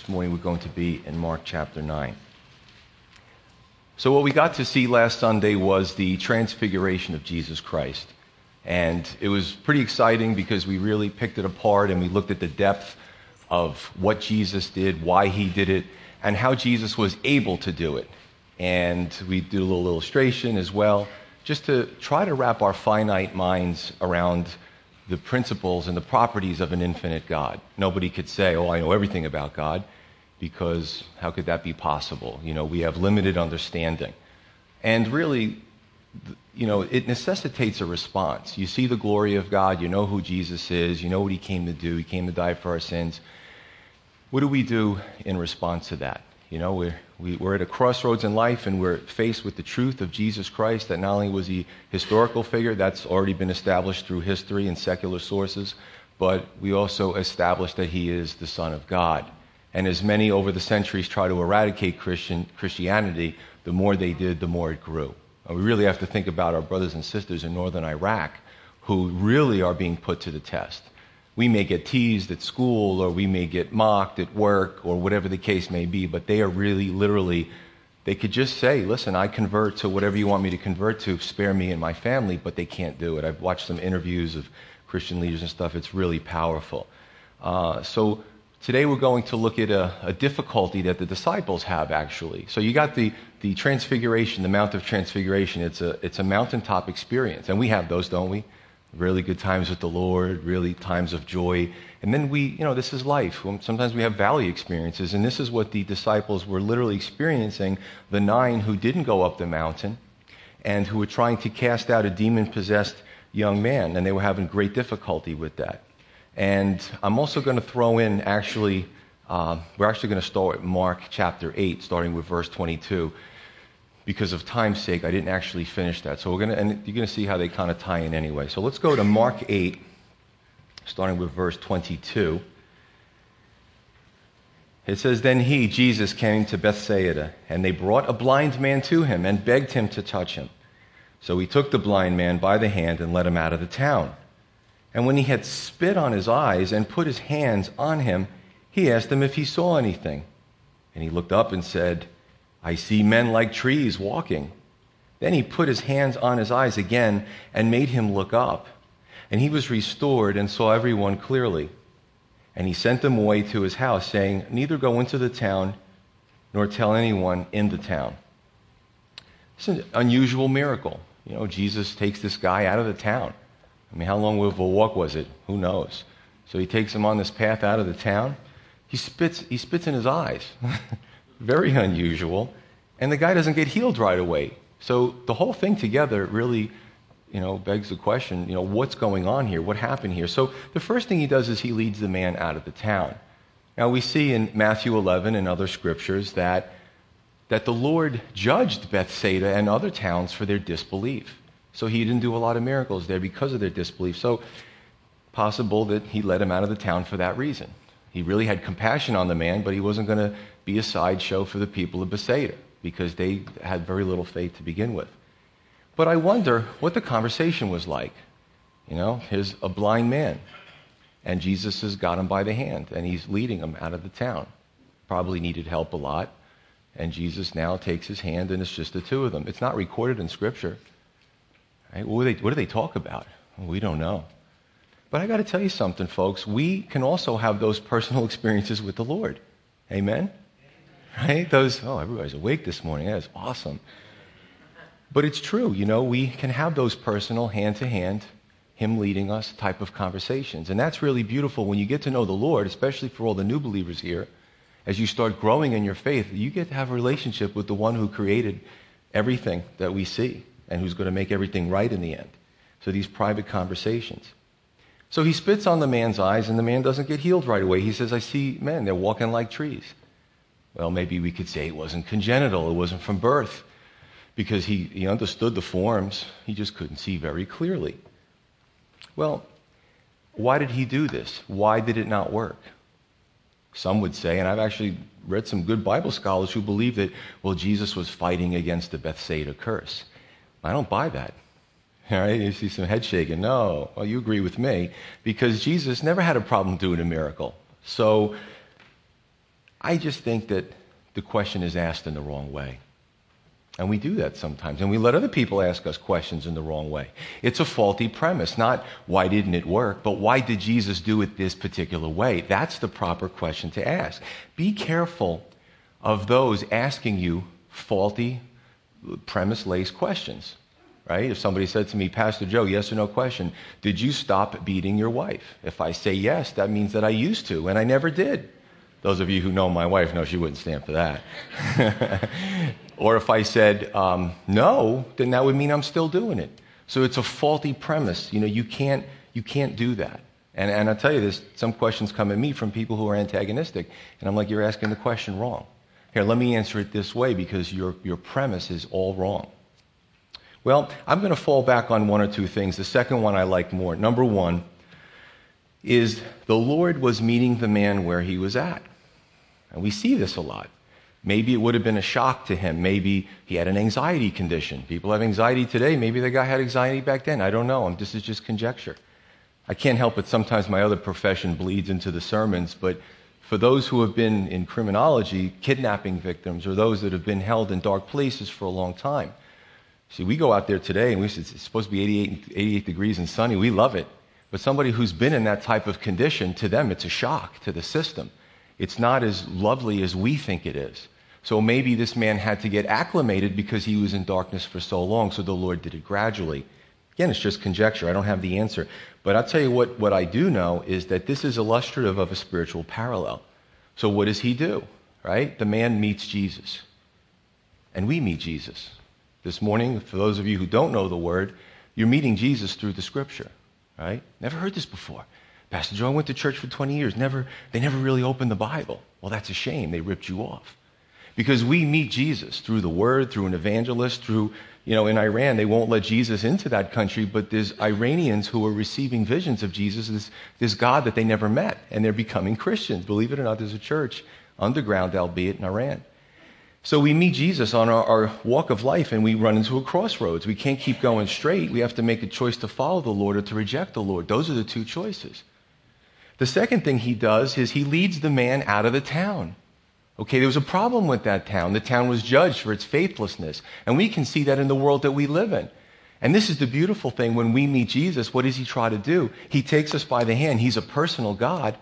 This morning we're going to be in Mark chapter 9. So, what we got to see last Sunday was the transfiguration of Jesus Christ. And it was pretty exciting because we really picked it apart and we looked at the depth of what Jesus did, why he did it, and how Jesus was able to do it. And we did a little illustration as well, just to try to wrap our finite minds around the principles and the properties of an infinite God. Nobody could say, Oh, I know everything about God, because how could that be possible? You know, we have limited understanding. And really, you know, it necessitates a response. You see the glory of God, you know who Jesus is, you know what he came to do, he came to die for our sins. What do we do in response to that? You know, we're, we, are at a crossroads in life and we're faced with the truth of Jesus Christ that not only was he historical figure, that's already been established through history and secular sources, but we also established that he is the Son of God. And as many over the centuries try to eradicate Christian, Christianity, the more they did, the more it grew. We really have to think about our brothers and sisters in northern Iraq who really are being put to the test. We may get teased at school or we may get mocked at work or whatever the case may be, but they are really literally, they could just say, listen, I convert to whatever you want me to convert to, spare me and my family, but they can't do it. I've watched some interviews of Christian leaders and stuff. It's really powerful. Uh, so Today we're going to look at a, a, difficulty that the disciples have actually. So you got the, the transfiguration, the Mount of Transfiguration. It's a, it's a mountaintop experience. And we have those, don't we? Really good times with the Lord, really times of joy. And then we, you know, this is life. Sometimes we have valley experiences. And this is what the disciples were literally experiencing the nine who didn't go up the mountain and who were trying to cast out a demon possessed young man. And they were having great difficulty with that. And I'm also going to throw in, actually, uh, we're actually going to start at Mark chapter 8, starting with verse 22. Because of time's sake, I didn't actually finish that. So we're going to, and you're going to see how they kind of tie in anyway. So let's go to Mark 8, starting with verse 22. It says, Then he, Jesus, came to Bethsaida, and they brought a blind man to him and begged him to touch him. So he took the blind man by the hand and led him out of the town. And when he had spit on his eyes and put his hands on him, he asked him if he saw anything. And he looked up and said, I see men like trees walking. Then he put his hands on his eyes again and made him look up. And he was restored and saw everyone clearly. And he sent them away to his house, saying, Neither go into the town nor tell anyone in the town. It's an unusual miracle. You know, Jesus takes this guy out of the town. I mean, how long of a walk was it? Who knows? So he takes him on this path out of the town. He spits, he spits in his eyes. Very unusual. And the guy doesn't get healed right away. So the whole thing together really, you know, begs the question, you know, what's going on here? What happened here? So the first thing he does is he leads the man out of the town. Now we see in Matthew 11 and other scriptures that, that the Lord judged Bethsaida and other towns for their disbelief. So he didn't do a lot of miracles there because of their disbelief. So possible that he let him out of the town for that reason. He really had compassion on the man, but he wasn't going to be a sideshow for the people of Bethsaida because they had very little faith to begin with. But I wonder what the conversation was like. You know, here's a blind man, and Jesus has got him by the hand, and he's leading him out of the town. Probably needed help a lot, and Jesus now takes his hand, and it's just the two of them. It's not recorded in Scripture. Right? What, they, what do they talk about? we don't know. But I got to tell you something, folks. We can also have those personal experiences with the Lord. Amen? Right? Those, oh, everybody's awake this morning. That's awesome. But it's true, you know, we can have those personal, hand to hand, Him leading us type of conversations. And that's really beautiful when you get to know the Lord, especially for all the new believers here. As you start growing in your faith, you get to have a relationship with the one who created everything that we see and who's going to make everything right in the end. So these private conversations. So he spits on the man's eyes, and the man doesn't get healed right away. He says, I see men, they're walking like trees. Well, maybe we could say it wasn't congenital, it wasn't from birth, because he, he understood the forms, he just couldn't see very clearly. Well, why did he do this? Why did it not work? Some would say, and I've actually read some good Bible scholars who believe that, well, Jesus was fighting against the Bethsaida curse. I don't buy that. All right, you see some head shaking. No, well, you agree with me because Jesus never had a problem doing a miracle. So I just think that the question is asked in the wrong way. And we do that sometimes. And we let other people ask us questions in the wrong way. It's a faulty premise, not why didn't it work, but why did Jesus do it this particular way? That's the proper question to ask. Be careful of those asking you faulty premise laced questions. Right? If somebody said to me, Pastor Joe, yes or no question, did you stop beating your wife? If I say yes, that means that I used to, and I never did. Those of you who know my wife know she wouldn't stand for that. or if I said um, no, then that would mean I'm still doing it. So it's a faulty premise. You know, you can't, you can't do that. And, and I'll tell you this, some questions come at me from people who are antagonistic, and I'm like, you're asking the question wrong. Here, let me answer it this way because your, your premise is all wrong. Well, I'm going to fall back on one or two things. The second one I like more. Number one is the Lord was meeting the man where he was at. And we see this a lot. Maybe it would have been a shock to him. Maybe he had an anxiety condition. People have anxiety today. Maybe the guy had anxiety back then. I don't know. This is just conjecture. I can't help it. Sometimes my other profession bleeds into the sermons, but for those who have been in criminology, kidnapping victims, or those that have been held in dark places for a long time. See, we go out there today and we, it's supposed to be 88, 88 degrees and sunny. We love it. But somebody who's been in that type of condition, to them, it's a shock to the system. It's not as lovely as we think it is. So maybe this man had to get acclimated because he was in darkness for so long, so the Lord did it gradually. Again, it's just conjecture. I don't have the answer. But I'll tell you what, what I do know is that this is illustrative of a spiritual parallel. So what does he do? Right? The man meets Jesus. And we meet Jesus. This morning, for those of you who don't know the word, you're meeting Jesus through the scripture. Right? Never heard this before. Pastor Joe, I went to church for 20 years. Never, they never really opened the Bible. Well, that's a shame. They ripped you off. Because we meet Jesus through the word, through an evangelist, through, you know, in Iran, they won't let Jesus into that country, but there's Iranians who are receiving visions of Jesus, this, this God that they never met, and they're becoming Christians. Believe it or not, there's a church, underground, albeit in Iran. So we meet Jesus on our, our, walk of life and we run into a crossroads. We can't keep going straight. We have to make a choice to follow the Lord or to reject the Lord. Those are the two choices. The second thing he does is he leads the man out of the town. Okay, there was a problem with that town. The town was judged for its faithlessness. And we can see that in the world that we live in. And this is the beautiful thing. When we meet Jesus, what does he try to do? He takes us by the hand. He's a personal God.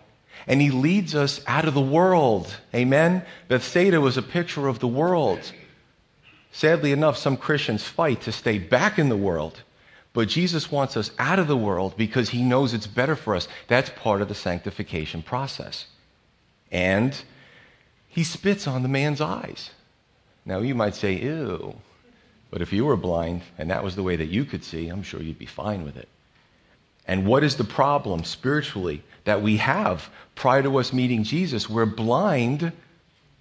And he leads us out of the world. Amen? Bethsaida was a picture of the world. Sadly enough, some Christians fight to stay back in the world. But Jesus wants us out of the world because he knows it's better for us. That's part of the sanctification process. And he spits on the man's eyes. Now, you might say, ew. But if you were blind and that was the way that you could see, I'm sure you'd be fine with it. And what is the problem spiritually that we have prior to us meeting Jesus? We're blind,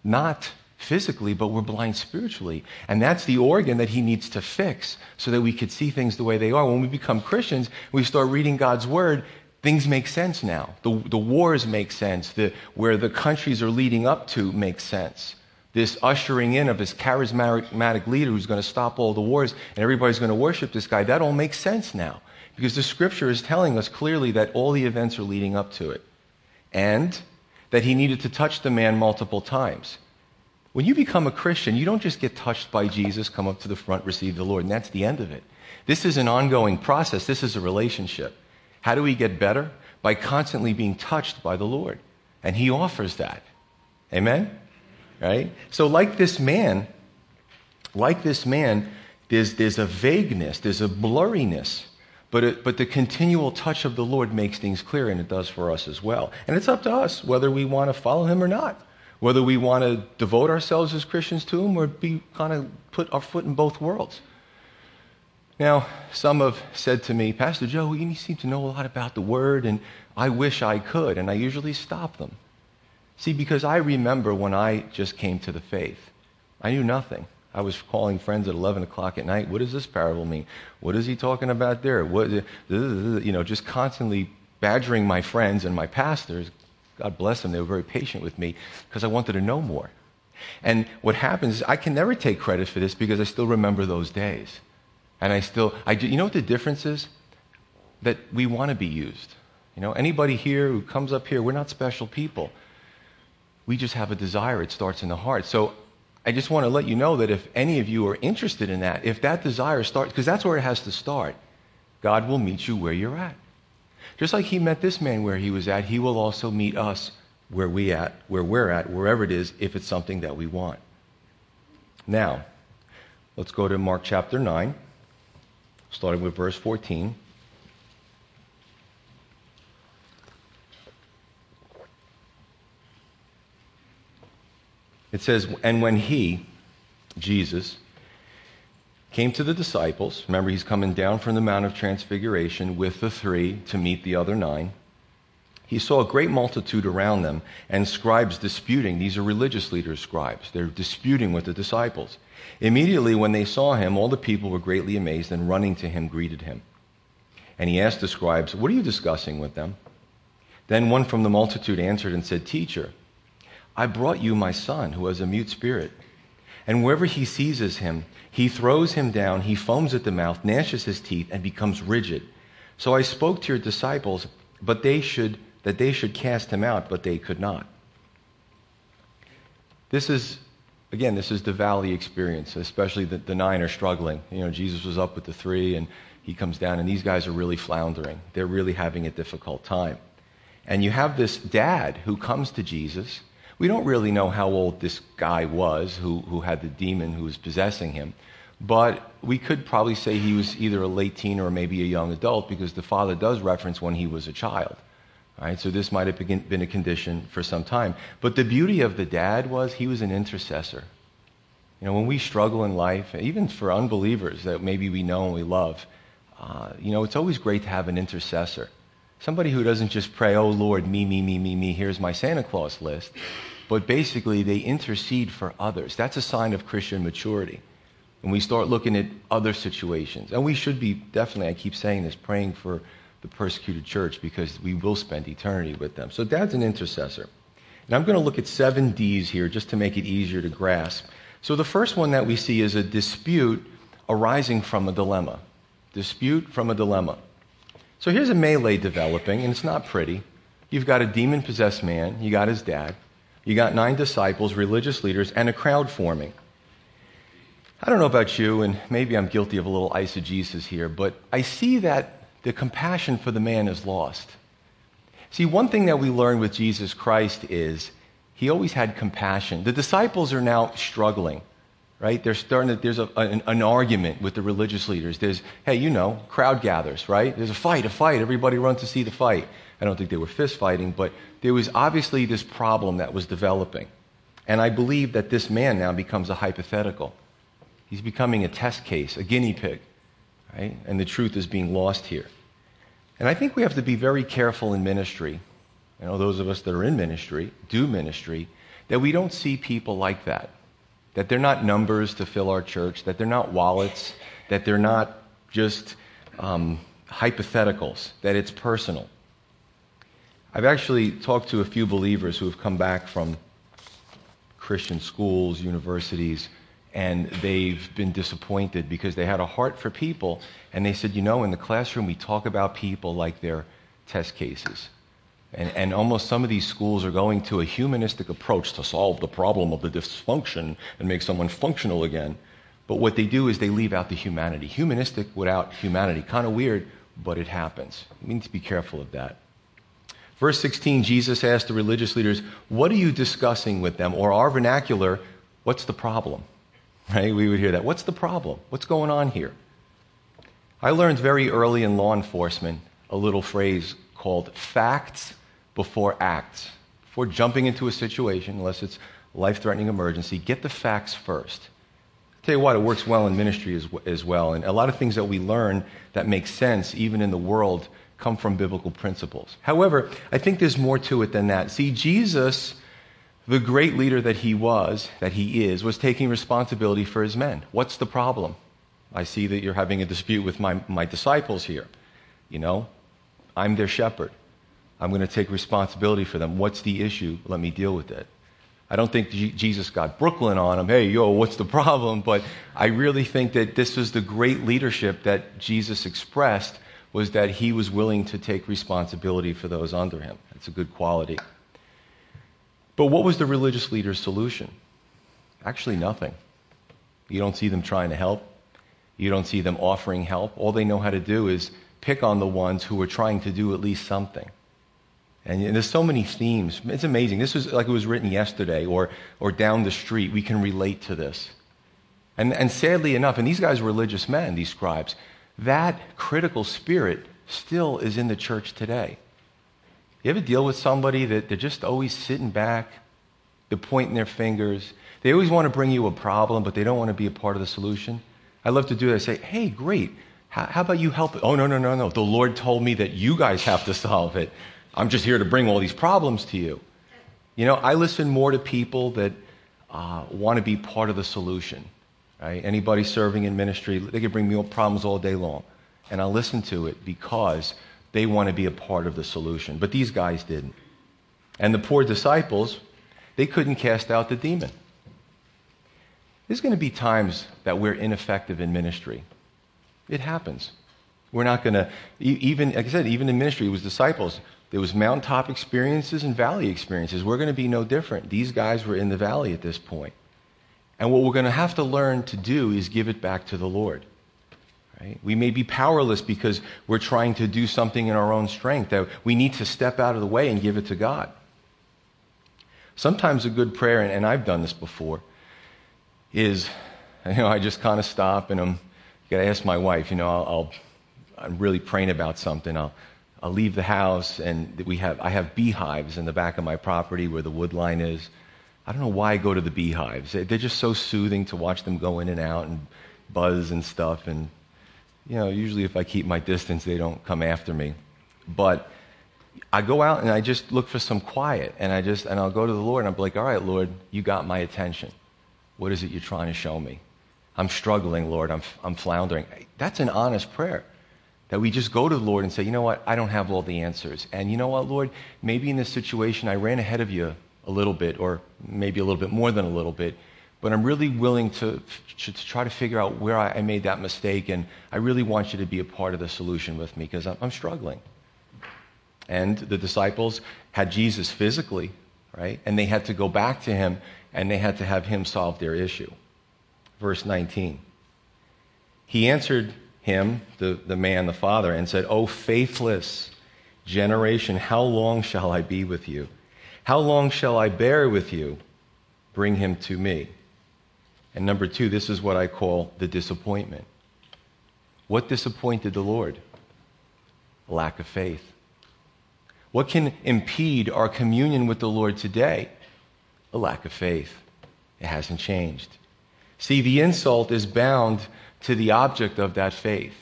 not physically, but we're blind spiritually. And that's the organ that he needs to fix so that we could see things the way they are. When we become Christians, we start reading God's word, things make sense now. The, the wars make sense. The, where the countries are leading up to makes sense. This ushering in of this charismatic leader who's going to stop all the wars and everybody's going to worship this guy, that all makes sense now. Because the scripture is telling us clearly that all the events are leading up to it. And that he needed to touch the man multiple times. When you become a Christian, you don't just get touched by Jesus, come up to the front, receive the Lord, and that's the end of it. This is an ongoing process. This is a relationship. How do we get better? By constantly being touched by the Lord. And He offers that. Amen? Right? So, like this man, like this man, there's, there's a vagueness, there's a blurriness. But, it, but the continual touch of the Lord makes things clear, and it does for us as well. And it's up to us whether we want to follow Him or not whether we want to devote ourselves as Christians to Him or be kind of put our foot in both worlds. Now, some have said to me, Pastor Joe, you seem to know a lot about the Word, and I wish I could, and I usually stop them. See, because I remember when I just came to the faith, I knew nothing. I was calling friends at 11 o'clock at night. What does this parable mean? What is he talking about there? What, uh, you know, just constantly badgering my friends and my pastors, God bless them, they were very patient with me because I wanted to know more. And what happens is I can never take credit for this because I still remember those days. And I still, I do, you know what the difference is? That we want to be used. You know, anybody here who comes up here, we're not special people. we just have a desire. It starts in the heart. So I just want to let you know that if any of you are interested in that, if that desire starts, because that's where it has to start, God will meet you where you're at. Just like he met this man where he was at, he will also meet us where we at, where we're at, wherever it is, if it's something that we want. Now, let's go to Mark chapter 9, starting with verse 14. It says, And when he, Jesus, came to the disciples, remember he's coming down from the Mount of Transfiguration with the three to meet the other nine. He saw a great multitude around them and scribes disputing. These are religious leaders, scribes. They're disputing with the disciples. Immediately, when they saw him, all the people were greatly amazed and running to him greeted him. And he asked the scribes, What are you discussing with them? Then one from the multitude answered and said, Teacher, I brought you my son who has a mute spirit. And wherever he seizes him, he throws him down, he foams at the mouth, gnashes his teeth, and becomes rigid. So I spoke to your disciples, but they should that they should cast him out, but they could not. This is again, this is the valley experience, especially the, the nine are struggling. You know, Jesus was up with the three and he comes down, and these guys are really floundering. They're really having a difficult time. And you have this dad who comes to Jesus we don't really know how old this guy was who, who had the demon who was possessing him, but we could probably say he was either a late teen or maybe a young adult because the father does reference when he was a child. Right? So this might have been a condition for some time. But the beauty of the dad was he was an intercessor. You know, when we struggle in life, even for unbelievers that maybe we know and we love, uh, you know, it's always great to have an intercessor. Somebody who doesn't just pray, oh Lord, me, me, me, me, me, here's my Santa Claus list but basically they intercede for others. That's a sign of Christian maturity. When we start looking at other situations, and we should be definitely, I keep saying this, praying for the persecuted church because we will spend eternity with them. So dad's an intercessor. And I'm going to look at seven D's here just to make it easier to grasp. So the first one that we see is a dispute arising from a dilemma. Dispute from a dilemma. So here's a melee developing, and it's not pretty. You've got a demon possessed man, you got his dad. You got nine disciples, religious leaders, and a crowd forming. I don't know about you, and maybe I'm guilty of a little eisegesis here, but I see that the compassion for the man is lost. See, one thing that we learn with Jesus Christ is he always had compassion. The disciples are now struggling, right? They're starting to, there's a, an, an argument with the religious leaders. There's, hey, you know, crowd gathers, right? There's a fight, a fight. Everybody runs to see the fight. I don't think they were fist fighting, but there was obviously this problem that was developing. And I believe that this man now becomes a hypothetical. He's becoming a test case, a guinea pig, right? And the truth is being lost here. And I think we have to be very careful in ministry. You know, those of us that are in ministry, do ministry, that we don't see people like that. That they're not numbers to fill our church, that they're not wallets, that they're not just um, hypotheticals, that it's personal. I've actually talked to a few believers who have come back from Christian schools, universities, and they've been disappointed because they had a heart for people. And they said, you know, in the classroom, we talk about people like they're test cases. And, and almost some of these schools are going to a humanistic approach to solve the problem of the dysfunction and make someone functional again. But what they do is they leave out the humanity. Humanistic without humanity. Kind of weird, but it happens. We need to be careful of that. Verse 16, Jesus asked the religious leaders, What are you discussing with them? Or our vernacular, what's the problem? Right? We would hear that. What's the problem? What's going on here? I learned very early in law enforcement a little phrase called facts before acts. Before jumping into a situation, unless it's life threatening emergency, get the facts first. I'll tell you what, it works well in ministry as, as well. And a lot of things that we learn that make sense, even in the world come from biblical principles. However, I think there's more to it than that. See, Jesus, the great leader that he was, that he is, was taking responsibility for his men. What's the problem? I see that you're having a dispute with my, my disciples here. You know, I'm their shepherd. I'm going to take responsibility for them. What's the issue? Let me deal with it. I don't think Jesus got Brooklyn on him. Hey, yo, what's the problem? But I really think that this was the great leadership that Jesus expressed was that he was willing to take responsibility for those under him. That's a good quality. But what was the religious leader's solution? Actually, nothing. You don't see them trying to help. You don't see them offering help. All they know how to do is pick on the ones who are trying to do at least something. And, there's so many themes. It's amazing. This was like it was written yesterday or, or down the street. We can relate to this. And, and sadly enough, and these guys were religious men, these scribes, that critical spirit still is in the church today. You ever deal with somebody that they're just always sitting back, they're pointing their fingers, they always want to bring you a problem, but they don't want to be a part of the solution? I love to do that. I say, hey, great. How, about you help? Oh, no, no, no, no. The Lord told me that you guys have to solve it. I'm just here to bring all these problems to you. You know, I listen more to people that uh, want to be part of the solution. Right? Anybody serving in ministry, they can bring me problems all day long. And I'll listen to it because they want to be a part of the solution. But these guys didn't. And the poor disciples, they couldn't cast out the demon. There's going to be times that we're ineffective in ministry. It happens. We're not going to, even, like I said, even in ministry, it was disciples. There was mountaintop experiences and valley experiences. We're going to be no different. These guys were in the valley at this point. And what we're going to have to learn to do is give it back to the Lord. Right? We may be powerless because we're trying to do something in our own strength. That we need to step out of the way and give it to God. Sometimes a good prayer, and I've done this before, is, you know, I just kind of stop and I'm, got to ask my wife, you know, I'll, i am really praying about something. I'll, I'll leave the house and we have, I have beehives in the back of my property where the wood line is. I don't know why I go to the beehives. They're just so soothing to watch them go in and out and buzz and stuff. And, you know, usually if I keep my distance, they don't come after me. But I go out and I just look for some quiet. And I just, and I'll go to the Lord and I'm like, all right, Lord, you got my attention. What is it you're trying to show me? I'm struggling, Lord. I'm, I'm floundering. That's an honest prayer. That we just go to the Lord and say, you know what? I don't have all the answers. And you know what, Lord? Maybe in this situation I ran ahead of you a little bit, or maybe a little bit more than a little bit. But I'm really willing to, to, to try to figure out where I, I, made that mistake. And I really want you to be a part of the solution with me because I'm, I'm struggling. And the disciples had Jesus physically, right? And they had to go back to him and they had to have him solve their issue. Verse 19. He answered him, the, the man, the father, and said, O faithless generation, how long shall I be with you? How long shall I bear with you? Bring him to me. And number two, this is what I call the disappointment. What disappointed the Lord? Lack of faith. What can impede our communion with the Lord today? a lack of faith. It hasn't changed. See, the insult is bound to the object of that faith.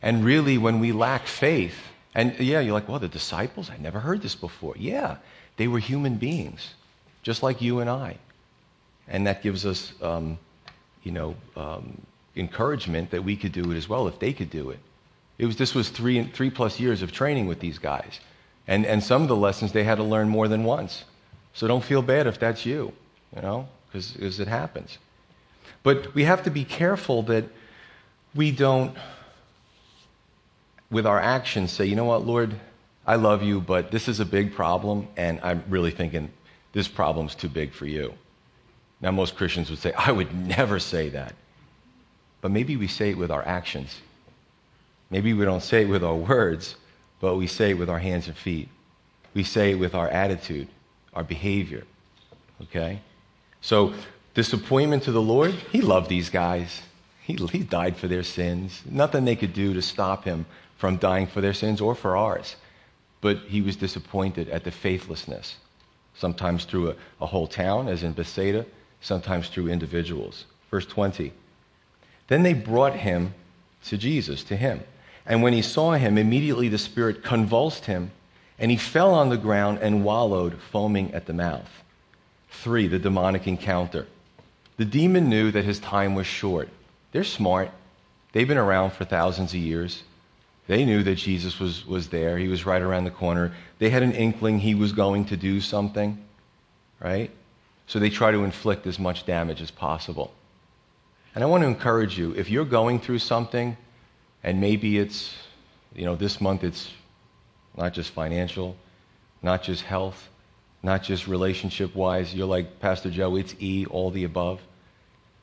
And really, when we lack faith, and yeah, you're like, well, the disciples, I never heard this before. Yeah, they were human beings, just like you and I. And that gives us, um, you know, um, encouragement that we could do it as well if they could do it. It was, this was three, three plus years of training with these guys. And, and some of the lessons they had to learn more than once. So don't feel bad if that's you, you know, because it happens. But we have to be careful that we don't, with our actions, say, you know what, Lord, I love you, but this is a big problem, and I'm really thinking this problem's too big for you. Now, most Christians would say, I would never say that. But maybe we say it with our actions. Maybe we don't say it with our words, but we say it with our hands and feet. We say it with our attitude our behavior. Okay? So, disappointment to the Lord, He loved these guys. He, he died for their sins. Nothing they could do to stop Him from dying for their sins or for ours. But He was disappointed at the faithlessness, sometimes through a, a whole town, as in Bethsaida, sometimes through individuals. Verse 20. Then they brought him to Jesus, to him. And when he saw him, immediately the Spirit convulsed him and he fell on the ground and wallowed, foaming at the mouth. Three, the demonic encounter. The demon knew that his time was short. They're smart. They've been around for thousands of years. They knew that Jesus was, was there. He was right around the corner. They had an inkling he was going to do something, right? So they try to inflict as much damage as possible. And I want to encourage you if you're going through something, and maybe it's, you know, this month it's not just financial, not just health, not just relationship wise. You're like, Pastor Joe, it's E, all the above.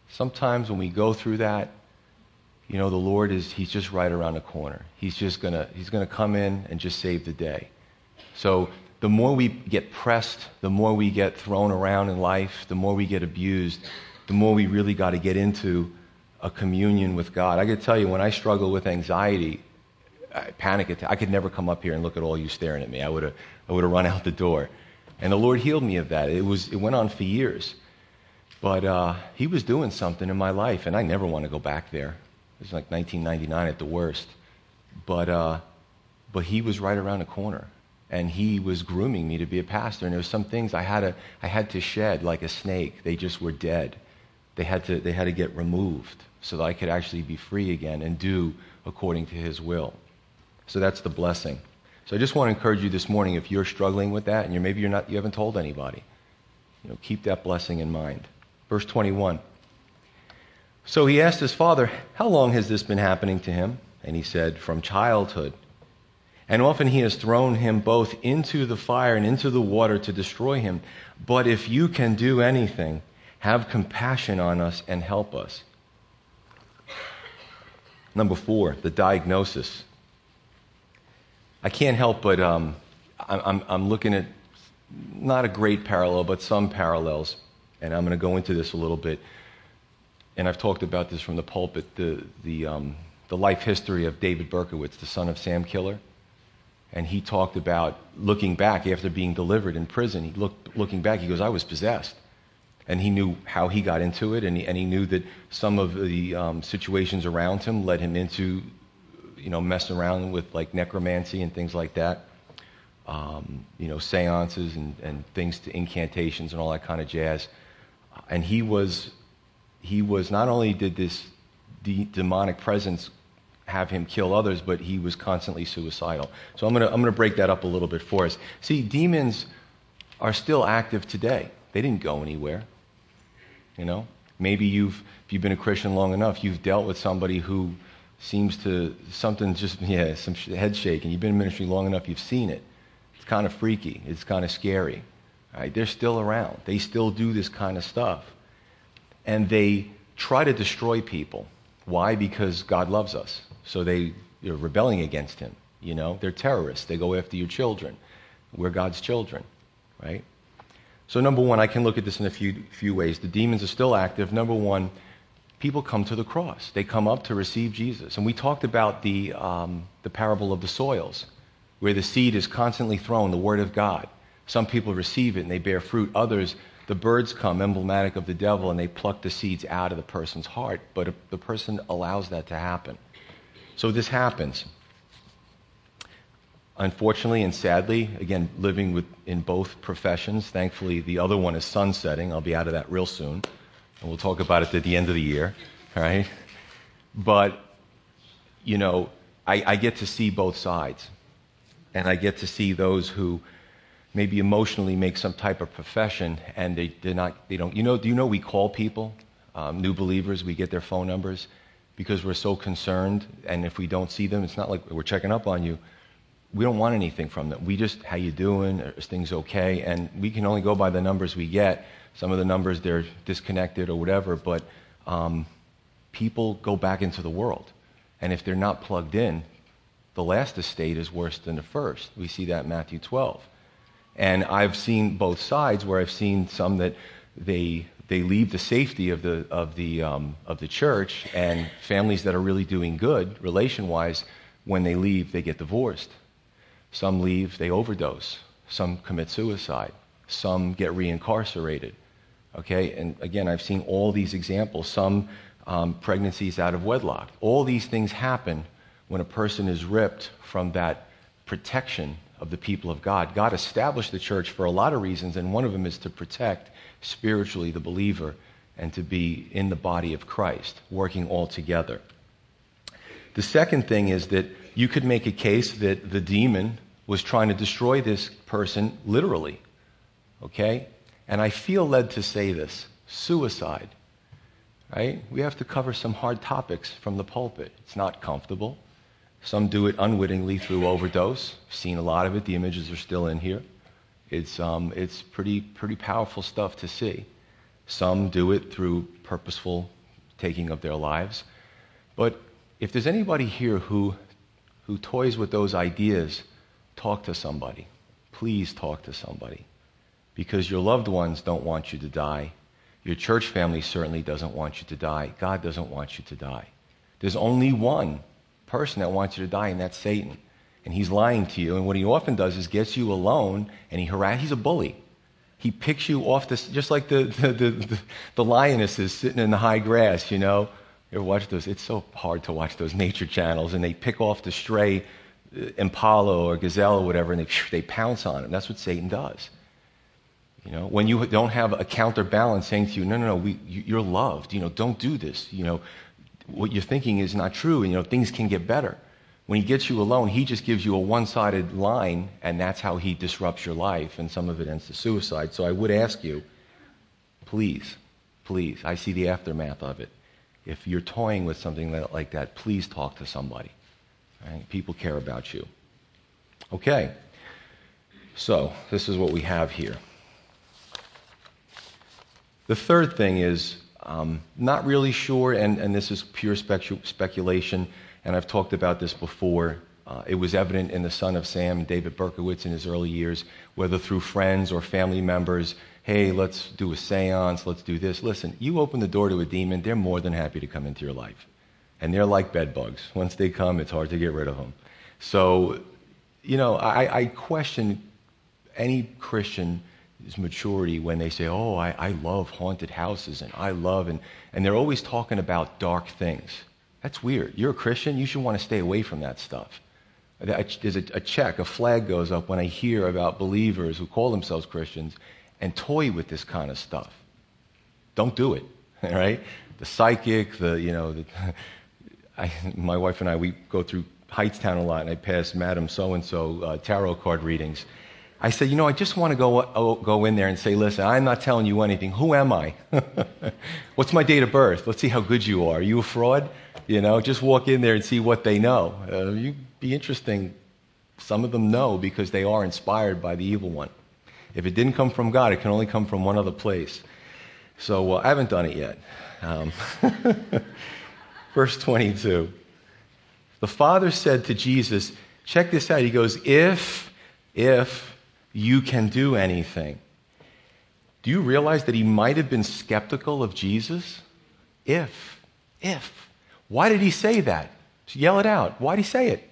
Sometimes when we go through that, you know, the Lord is, He's just right around the corner. He's just going to, He's going to come in and just save the day. So the more we get pressed, the more we get thrown around in life, the more we get abused, the more we really got to get into a communion with God. I can tell you, when I struggle with anxiety, panic attack, I could never come up here and look at all you staring at me. I would have, I would have run out the door. And the Lord healed me of that. It, was, it went on for years. But uh, He was doing something in my life, and I never want to go back there. It was like 1999 at the worst. But, uh, but He was right around the corner. And He was grooming me to be a pastor. And there were some things I had, to, I had to shed like a snake. They just were dead. They had, to, they had to get removed so that I could actually be free again and do according to His will. So that's the blessing. So I just want to encourage you this morning if you're struggling with that and you're, maybe you're not, you haven't told anybody, you know, keep that blessing in mind. Verse 21. So he asked his father, How long has this been happening to him? And he said, From childhood. And often he has thrown him both into the fire and into the water to destroy him. But if you can do anything, have compassion on us and help us. Number four, the diagnosis. I can't help but um, I'm, I'm looking at not a great parallel, but some parallels. And I'm going to go into this a little bit. And I've talked about this from the pulpit the, the, um, the life history of David Berkowitz, the son of Sam Killer. And he talked about looking back after being delivered in prison. He looked, looking back, he goes, I was possessed. And he knew how he got into it, and he, and he knew that some of the um, situations around him led him into you know, messing around with like necromancy and things like that. Um, you know, seances and, and things to incantations and all that kind of jazz. And he was, he was not only did this de- demonic presence have him kill others, but he was constantly suicidal. So I'm going to I'm going to break that up a little bit for us. See, demons are still active today. They didn't go anywhere. You know, maybe you've if you've been a Christian long enough, you've dealt with somebody who seems to, something just, yeah, some head shaking. You've been in ministry long enough, you've seen it. It's kind of freaky, it's kind of scary. Right? They're still around, they still do this kind of stuff. And they try to destroy people. Why? Because God loves us. So they, they're rebelling against Him. You know, they're terrorists. They go after your children. We're God's children, right? So, number one, I can look at this in a few, few ways. The demons are still active. Number one, people come to the cross. They come up to receive Jesus. And we talked about the, um, the parable of the soils, where the seed is constantly thrown, the Word of God. Some people receive it and they bear fruit. Others, the birds come, emblematic of the devil, and they pluck the seeds out of the person's heart. But the person allows that to happen. So this happens. Unfortunately and sadly, again, living with, in both professions, thankfully the other one is sunsetting. I'll be out of that real soon and we'll talk about it at the end of the year, right? But, you know, I, I get to see both sides. And I get to see those who maybe emotionally make some type of profession and they, they're not, they don't, you know, do you know we call people, um, new believers, we get their phone numbers because we're so concerned. And if we don't see them, it's not like we're checking up on you. We don't want anything from them. We just, how you doing? Is things okay? And we can only go by the numbers we get. Some of the numbers, they're disconnected or whatever, but um, people go back into the world. And if they're not plugged in, the last estate is worse than the first. We see that in Matthew 12. And I've seen both sides where I've seen some that they, they leave the safety of the, of, the, um, of the church, and families that are really doing good, relation wise, when they leave, they get divorced. Some leave, they overdose. Some commit suicide. Some get reincarcerated. Okay, and again, I've seen all these examples, some um, pregnancies out of wedlock. All these things happen when a person is ripped from that protection of the people of God. God established the church for a lot of reasons, and one of them is to protect spiritually the believer and to be in the body of Christ, working all together. The second thing is that you could make a case that the demon was trying to destroy this person literally. Okay? And I feel led to say this suicide, right? We have to cover some hard topics from the pulpit. It's not comfortable. Some do it unwittingly through overdose. I've seen a lot of it. The images are still in here. It's, um, it's pretty, pretty powerful stuff to see. Some do it through purposeful taking of their lives. But if there's anybody here who, who toys with those ideas, talk to somebody. Please talk to somebody. Because your loved ones don't want you to die. Your church family certainly doesn't want you to die. God doesn't want you to die. There's only one person that wants you to die, and that's Satan. And he's lying to you. And what he often does is gets you alone, and he harass. He's a bully. He picks you off this, just like the, the, the, the, sitting in the high grass, you know. You ever watch those? It's so hard to watch those nature channels, and they pick off the stray uh, impala or gazelle or whatever, and they, they pounce on him. That's what Satan does. You know, when you don't have a counterbalance saying to you, no, no, no, we, you're loved. You know, don't do this. You know, what you're thinking is not true, and you know, things can get better. When he gets you alone, he just gives you a one sided line, and that's how he disrupts your life, and some of it ends to suicide. So I would ask you, please, please, I see the aftermath of it. If you're toying with something like that, please talk to somebody. Right? People care about you. Okay, so this is what we have here. The third thing is um, not really sure, and, and this is pure specu- speculation, and I've talked about this before. Uh, it was evident in the son of Sam, David Berkowitz, in his early years, whether through friends or family members. Hey, let's do a seance, let's do this. Listen, you open the door to a demon, they're more than happy to come into your life. And they're like bedbugs. Once they come, it's hard to get rid of them. So, you know, I, I question any Christian maturity when they say, Oh, I, I love haunted houses and I love, and, and they're always talking about dark things. That's weird. You're a Christian, you should want to stay away from that stuff. There's a, a check, a flag goes up when I hear about believers who call themselves Christians and toy with this kind of stuff. Don't do it, all right? The psychic, the, you know, the, I, my wife and I, we go through Hightstown a lot, and I pass Madam So and so tarot card readings. I said, you know, I just want to go, oh, go in there and say, listen, I'm not telling you anything. Who am I? What's my date of birth? Let's see how good you are. Are you a fraud? You know, just walk in there and see what they know. Uh, you be interesting. Some of them know because they are inspired by the evil one. If it didn't come from God, it can only come from one other place. So uh, I haven't done it yet. Um, verse 22. The Father said to Jesus, check this out. He goes, if, if you can do anything. Do you realize that he might have been skeptical of Jesus? If, if. Why did he say that? To yell it out. Why did he say it?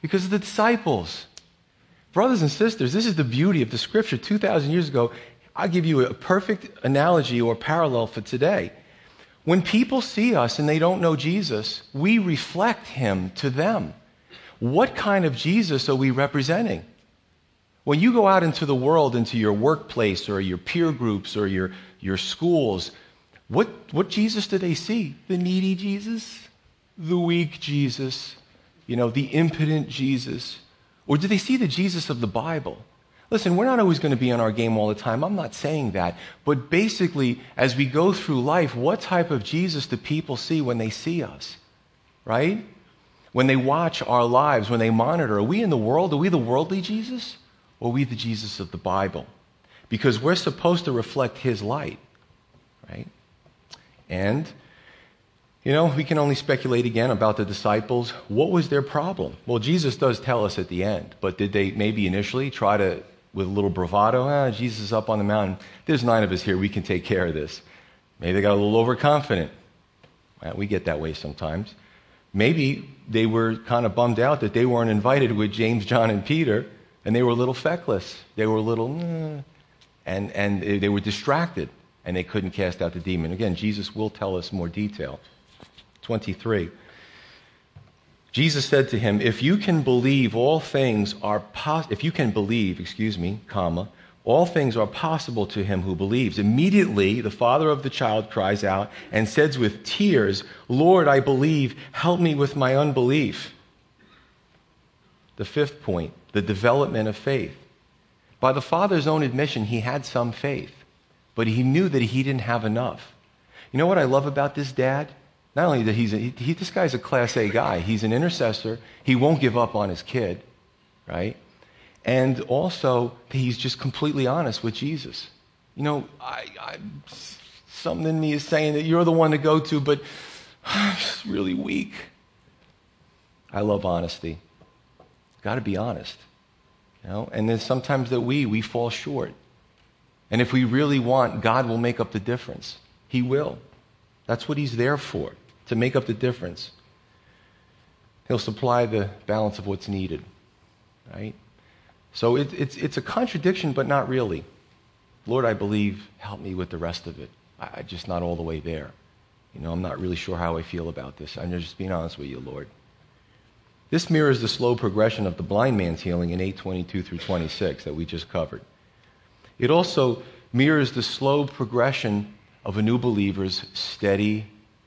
Because of the disciples. Brothers and sisters, this is the beauty of the scripture 2,000 years ago. I'll give you a perfect analogy or parallel for today. When people see us and they don't know Jesus, we reflect him to them. What kind of Jesus are we representing? When you go out into the world, into your workplace or your peer groups or your, your schools, what, what Jesus do they see? The needy Jesus? The weak Jesus? You know, the impotent Jesus? Or do they see the Jesus of the Bible? Listen, we're not always going to be on our game all the time. I'm not saying that. But basically, as we go through life, what type of Jesus do people see when they see us? Right? When they watch our lives, when they monitor, are we in the world? Are we the worldly Jesus? Or we the Jesus of the Bible? Because we're supposed to reflect his light, right? And, you know, we can only speculate again about the disciples. What was their problem? Well, Jesus does tell us at the end, but did they maybe initially try to, with a little bravado, ah, Jesus is up on the mountain. There's nine of us here. We can take care of this. Maybe they got a little overconfident. Well, we get that way sometimes. Maybe they were kind of bummed out that they weren't invited with James, John, and Peter and they were a little feckless. They were a little, mm, and, and they were distracted, and they couldn't cast out the demon. Again, Jesus will tell us more detail. 23. Jesus said to him, If you can believe, all things are pos- if you can believe, excuse me, comma, all things are possible to him who believes. Immediately, the father of the child cries out and says with tears, Lord, I believe, help me with my unbelief. The fifth point the development of faith. By the father's own admission, he had some faith, but he knew that he didn't have enough. You know what I love about this dad? Not only that he's a, he, this guy's a class A guy, he's an intercessor. He won't give up on his kid, right? and also he's just completely honest with Jesus. You know, I, I, something in me is saying that you're the one to go to, but I'm just really weak. I love honesty. Got to be honest. You know? And then sometimes that we, we fall short. And if we really want, God will make up the difference. He will. That's what He's there for, to make up the difference. He'll supply the balance of what's needed, right? So it, it's, it's a contradiction, but not really. Lord, I believe, help me with the rest of it. I, I'm just not all the way there. You know, I'm not really sure how I feel about this. I'm just being honest with you, Lord. This mirrors the slow progression of the blind man's healing in 822 through 26 that we just covered. It also mirrors the slow progression of a new believer's steady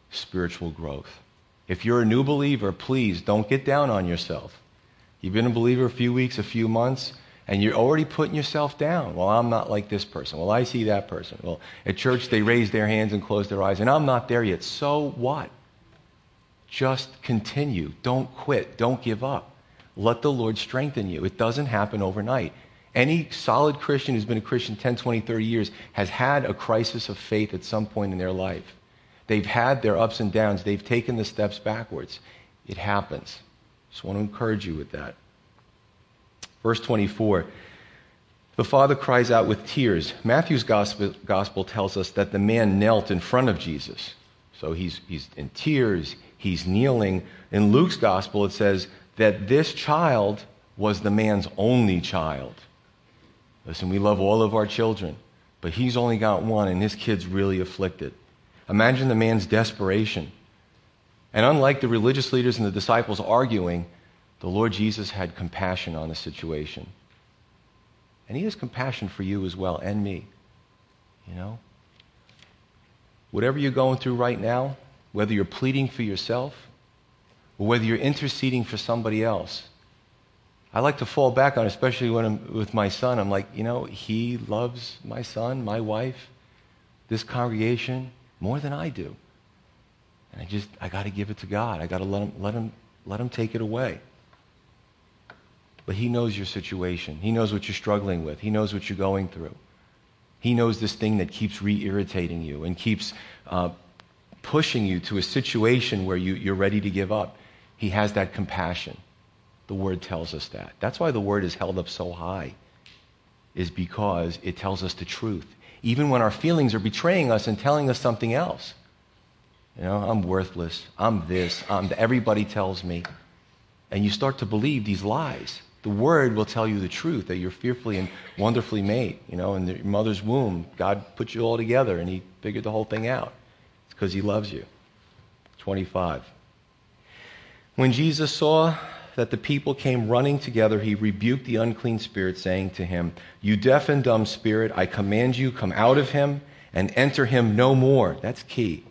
spiritual growth. If you're a new believer, please don't get down on yourself. You've been a believer a few weeks, a few months, and you're already putting yourself down. Well, I'm not like this person. Well, I see that person. Well, at church, they raise their hands and close their eyes, and I'm not there yet. So what? Just continue. Don't quit. Don't give up. Let the Lord strengthen you. It doesn't happen overnight. Any solid Christian who's been a Christian 10, 20, 30 years has had a crisis of faith at some point in their life. They've had their ups and downs. They've taken the steps backwards. It happens. Just want to encourage you with that. Verse 24. The father cries out with tears. Matthew's gospel, gospel tells us that the man knelt in front of Jesus. So he's, he's in tears, he's kneeling. In Luke's gospel, it says that this child was the man's only child. Listen, we love all of our children, but he's only got one, and his kid's really afflicted. Imagine the man's desperation. And unlike the religious leaders and the disciples arguing, the Lord Jesus had compassion on the situation. And he has compassion for you as well, and me. You know? Whatever you're going through right now, whether you're pleading for yourself or whether you're interceding for somebody else, I like to fall back on, especially when I'm with my son. I'm like, you know, he loves my son, my wife, this congregation more than I do. And I just, I got to give it to God. I got to let him, let, him, let him take it away. But He knows your situation. He knows what you're struggling with. He knows what you're going through. He knows this thing that keeps re irritating you and keeps uh, pushing you to a situation where you, you're ready to give up. He has that compassion. The Word tells us that. That's why the Word is held up so high, is because it tells us the truth. Even when our feelings are betraying us and telling us something else. You know, I'm worthless. I'm this. I'm everybody tells me. And you start to believe these lies. The Word will tell you the truth that you're fearfully and wonderfully made. You know, in your mother's womb, God put you all together and He figured the whole thing out. Because He loves you. 25. When Jesus saw that the people came running together, he rebuked the unclean spirit, saying to him, You deaf and dumb spirit, I command you, come out of him and enter him no more. That's key.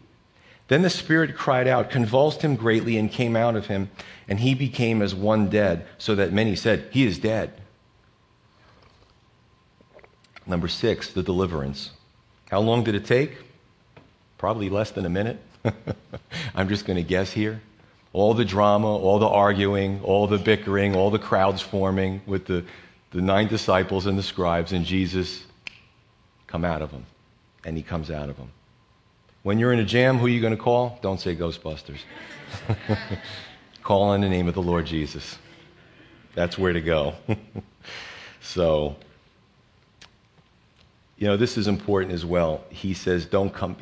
Then the spirit cried out, convulsed him greatly, and came out of him, and he became as one dead, so that many said, He is dead. Number six, the deliverance. How long did it take? Probably less than a minute. I'm just going to guess here all the drama, all the arguing, all the bickering, all the crowds forming with the, the nine disciples and the scribes, and Jesus come out of them. And he comes out of them. When you're in a jam, who are you going to call? Don't say Ghostbusters. call on the name of the Lord Jesus. That's where to go. so, you know, this is important as well. He says, don't come.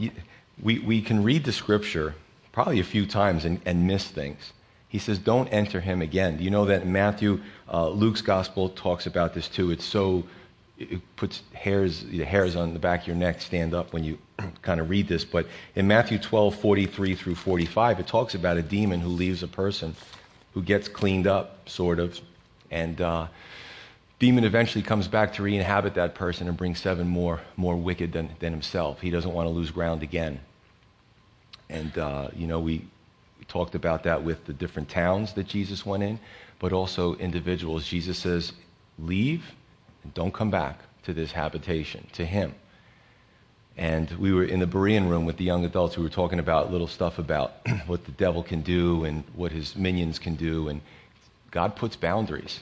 We, we can read the scripture probably a few times and, and miss things. He says, Don't enter him again. Do you know that Matthew, uh, Luke's gospel talks about this too? It's so, it puts hairs, the hairs on the back of your neck stand up when you kind of read this. But in Matthew 12, 43 through 45, it talks about a demon who leaves a person who gets cleaned up, sort of. And uh, demon eventually comes back to re inhabit that person and bring seven more, more wicked than, than himself. He doesn't want to lose ground again. And, uh, you know, we, we talked about that with the different towns that Jesus went in, but also individuals. Jesus says, leave and don't come back to this habitation, to him. And we were in the Berean room with the young adults. We were talking about little stuff about what the devil can do and what his minions can do. And God puts boundaries.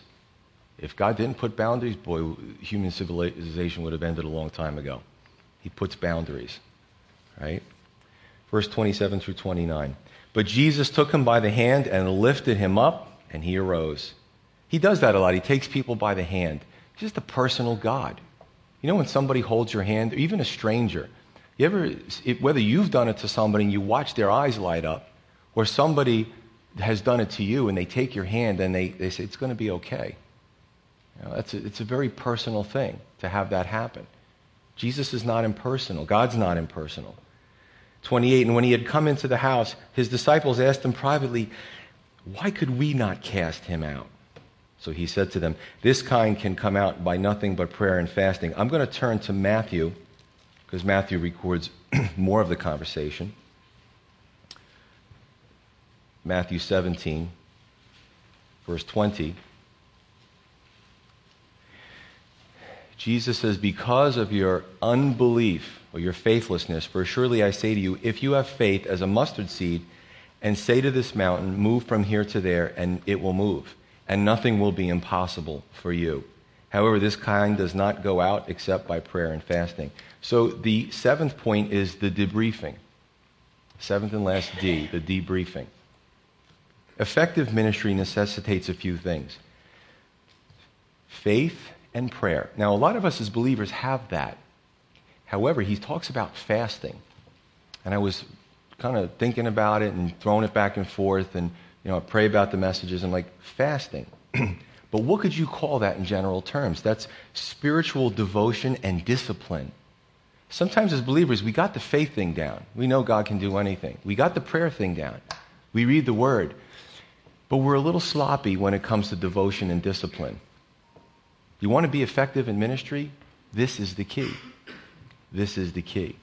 If God didn't put boundaries, boy, human civilization would have ended a long time ago. He puts boundaries, right? Verse 27 through 29. But Jesus took him by the hand and lifted him up, and he arose. He does that a lot. He takes people by the hand. He's just a personal God. You know, when somebody holds your hand, even a stranger, you ever, whether you've done it to somebody and you watch their eyes light up, or somebody has done it to you and they take your hand and they, they say, it's going to be okay. You know, that's a, it's a very personal thing to have that happen. Jesus is not impersonal. God's not impersonal. 28, and when he had come into the house, his disciples asked him privately, Why could we not cast him out? So he said to them, This kind can come out by nothing but prayer and fasting. I'm going to turn to Matthew, because Matthew records more of the conversation. Matthew 17, verse 20. Jesus says, Because of your unbelief or your faithlessness, for surely I say to you, if you have faith as a mustard seed, and say to this mountain, Move from here to there, and it will move, and nothing will be impossible for you. However, this kind does not go out except by prayer and fasting. So the seventh point is the debriefing. Seventh and last D, the debriefing. Effective ministry necessitates a few things faith and prayer. Now, a lot of us as believers have that. However, he talks about fasting. And I was kind of thinking about it and throwing it back and forth and, you know, I pray about the messages. I'm like, fasting. but what could you call that in general terms? That's spiritual devotion and discipline. Sometimes as believers, we got the faith thing down. We know God can do anything. We got the prayer thing down. We read the word. But we're a little sloppy when it comes to devotion and discipline. You want to be effective in ministry? This is the key. This is the key.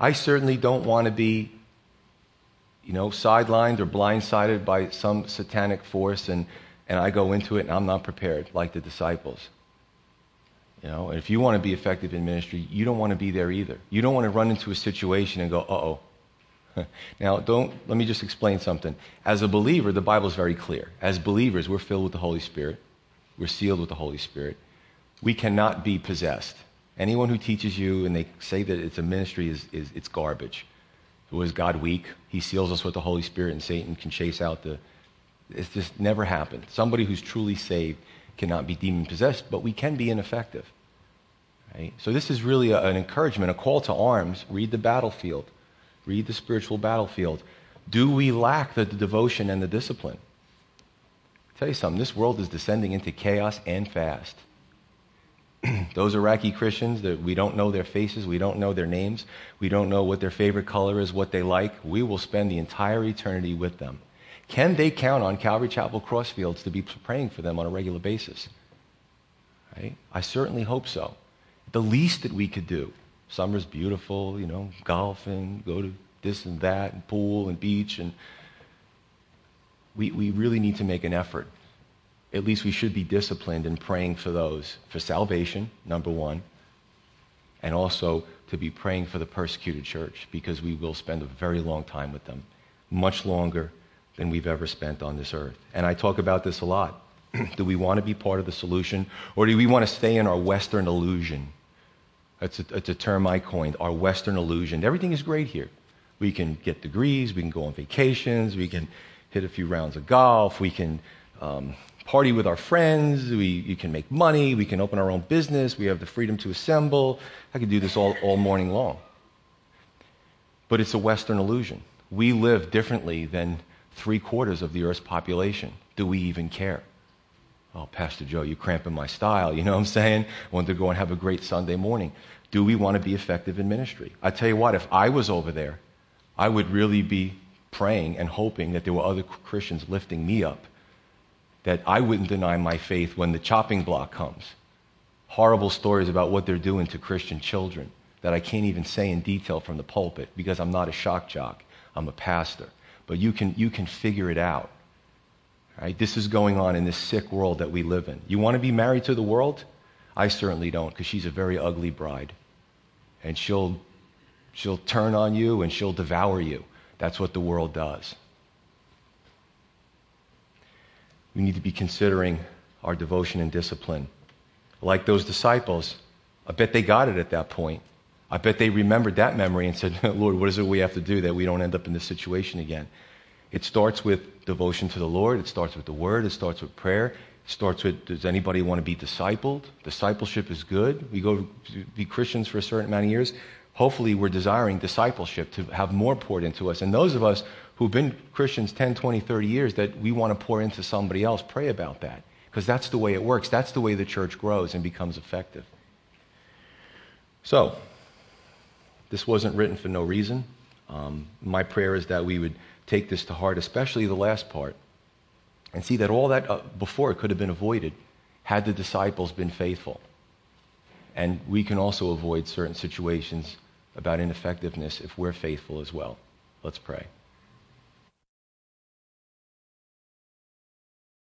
I certainly don't want to be, you know, sidelined or blindsided by some satanic force and, and I go into it and I'm not prepared like the disciples. You know, and if you want to be effective in ministry, you don't want to be there either. You don't want to run into a situation and go, uh oh. now, don't, let me just explain something. As a believer, the Bible is very clear. As believers, we're filled with the Holy Spirit. We're sealed with the Holy Spirit. We cannot be possessed. Anyone who teaches you and they say that it's a ministry is, is it's garbage. Was God weak? He seals us with the Holy Spirit and Satan can chase out the. It's just never happened. Somebody who's truly saved cannot be demon possessed, but we can be ineffective. Right? So this is really a, an encouragement, a call to arms. Read the battlefield. Read the spiritual battlefield. Do we lack the devotion and the discipline? Tell you something, this world is descending into chaos and fast. Those Iraqi Christians that we don't know their faces, we don't know their names, we don't know what their favorite color is, what they like, we will spend the entire eternity with them. Can they count on Calvary Chapel Crossfields to be praying for them on a regular basis? Right? I certainly hope so. The least that we could do. Summer's beautiful, you know, golfing, go to this and that, and pool and beach, and we, we really need to make an effort. At least we should be disciplined in praying for those for salvation, number one, and also to be praying for the persecuted church because we will spend a very long time with them, much longer than we've ever spent on this earth. And I talk about this a lot. do we want to be part of the solution or do we want to stay in our Western illusion? That's a, that's a term I coined, our Western illusion. Everything is great here. We can get degrees, we can go on vacations, we can hit a few rounds of golf. We can um, party with our friends. We, you can make money. We can open our own business. We have the freedom to assemble. I could do this all, all morning long. But it's a Western illusion. We live differently than three quarters of the Earth's population. Do we even care? Oh, Pastor Joe, you cramping my style. You know what I'm saying? I want to go and have a great Sunday morning. Do we want to be effective in ministry? I tell you what, if I was over there, I would really be praying and hoping that there were other Christians lifting me up, that I wouldn't deny my faith when the chopping block comes. Horrible stories about what they're doing to Christian children that I can't even say in detail from the pulpit because I'm not a shock jock. I'm a pastor. But you can, you can figure it out. Right? This is going on in this sick world that we live in. You want to be married to the world? I certainly don't because she's a very ugly bride. And she'll, she'll turn on you and she'll devour you. That's what the world does. We need to be considering our devotion and discipline. Like those disciples, I bet they got it at that point. I bet they remembered that memory and said, Lord, what is it we have to do that we don't end up in this situation again? It starts with devotion to the Lord. It starts with the Word. It starts with prayer. It starts with does anybody want to be discipled? Discipleship is good. We go be Christians for a certain amount of years. Hopefully, we're desiring discipleship to have more poured into us. And those of us who've been Christians 10, 20, 30 years that we want to pour into somebody else, pray about that. Because that's the way it works. That's the way the church grows and becomes effective. So, this wasn't written for no reason. Um, my prayer is that we would take this to heart, especially the last part, and see that all that uh, before could have been avoided had the disciples been faithful. And we can also avoid certain situations about ineffectiveness if we're faithful as well. Let's pray.